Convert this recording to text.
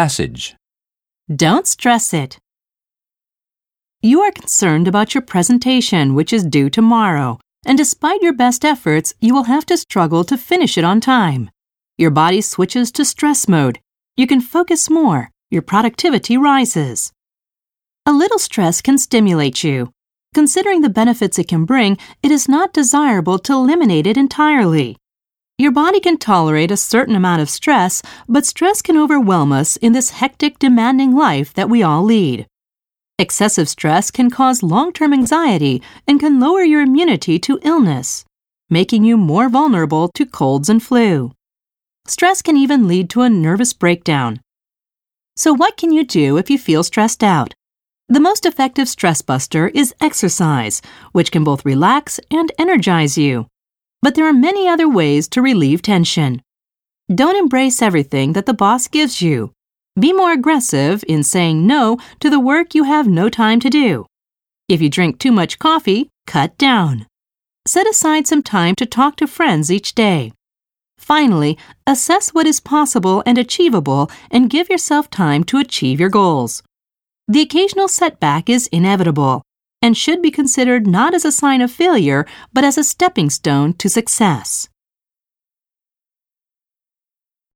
Passage. Don't stress it. You are concerned about your presentation, which is due tomorrow, and despite your best efforts, you will have to struggle to finish it on time. Your body switches to stress mode. You can focus more. Your productivity rises. A little stress can stimulate you. Considering the benefits it can bring, it is not desirable to eliminate it entirely. Your body can tolerate a certain amount of stress, but stress can overwhelm us in this hectic, demanding life that we all lead. Excessive stress can cause long term anxiety and can lower your immunity to illness, making you more vulnerable to colds and flu. Stress can even lead to a nervous breakdown. So, what can you do if you feel stressed out? The most effective stress buster is exercise, which can both relax and energize you. But there are many other ways to relieve tension. Don't embrace everything that the boss gives you. Be more aggressive in saying no to the work you have no time to do. If you drink too much coffee, cut down. Set aside some time to talk to friends each day. Finally, assess what is possible and achievable and give yourself time to achieve your goals. The occasional setback is inevitable and should be considered not as a sign of failure, but as a stepping stone to success.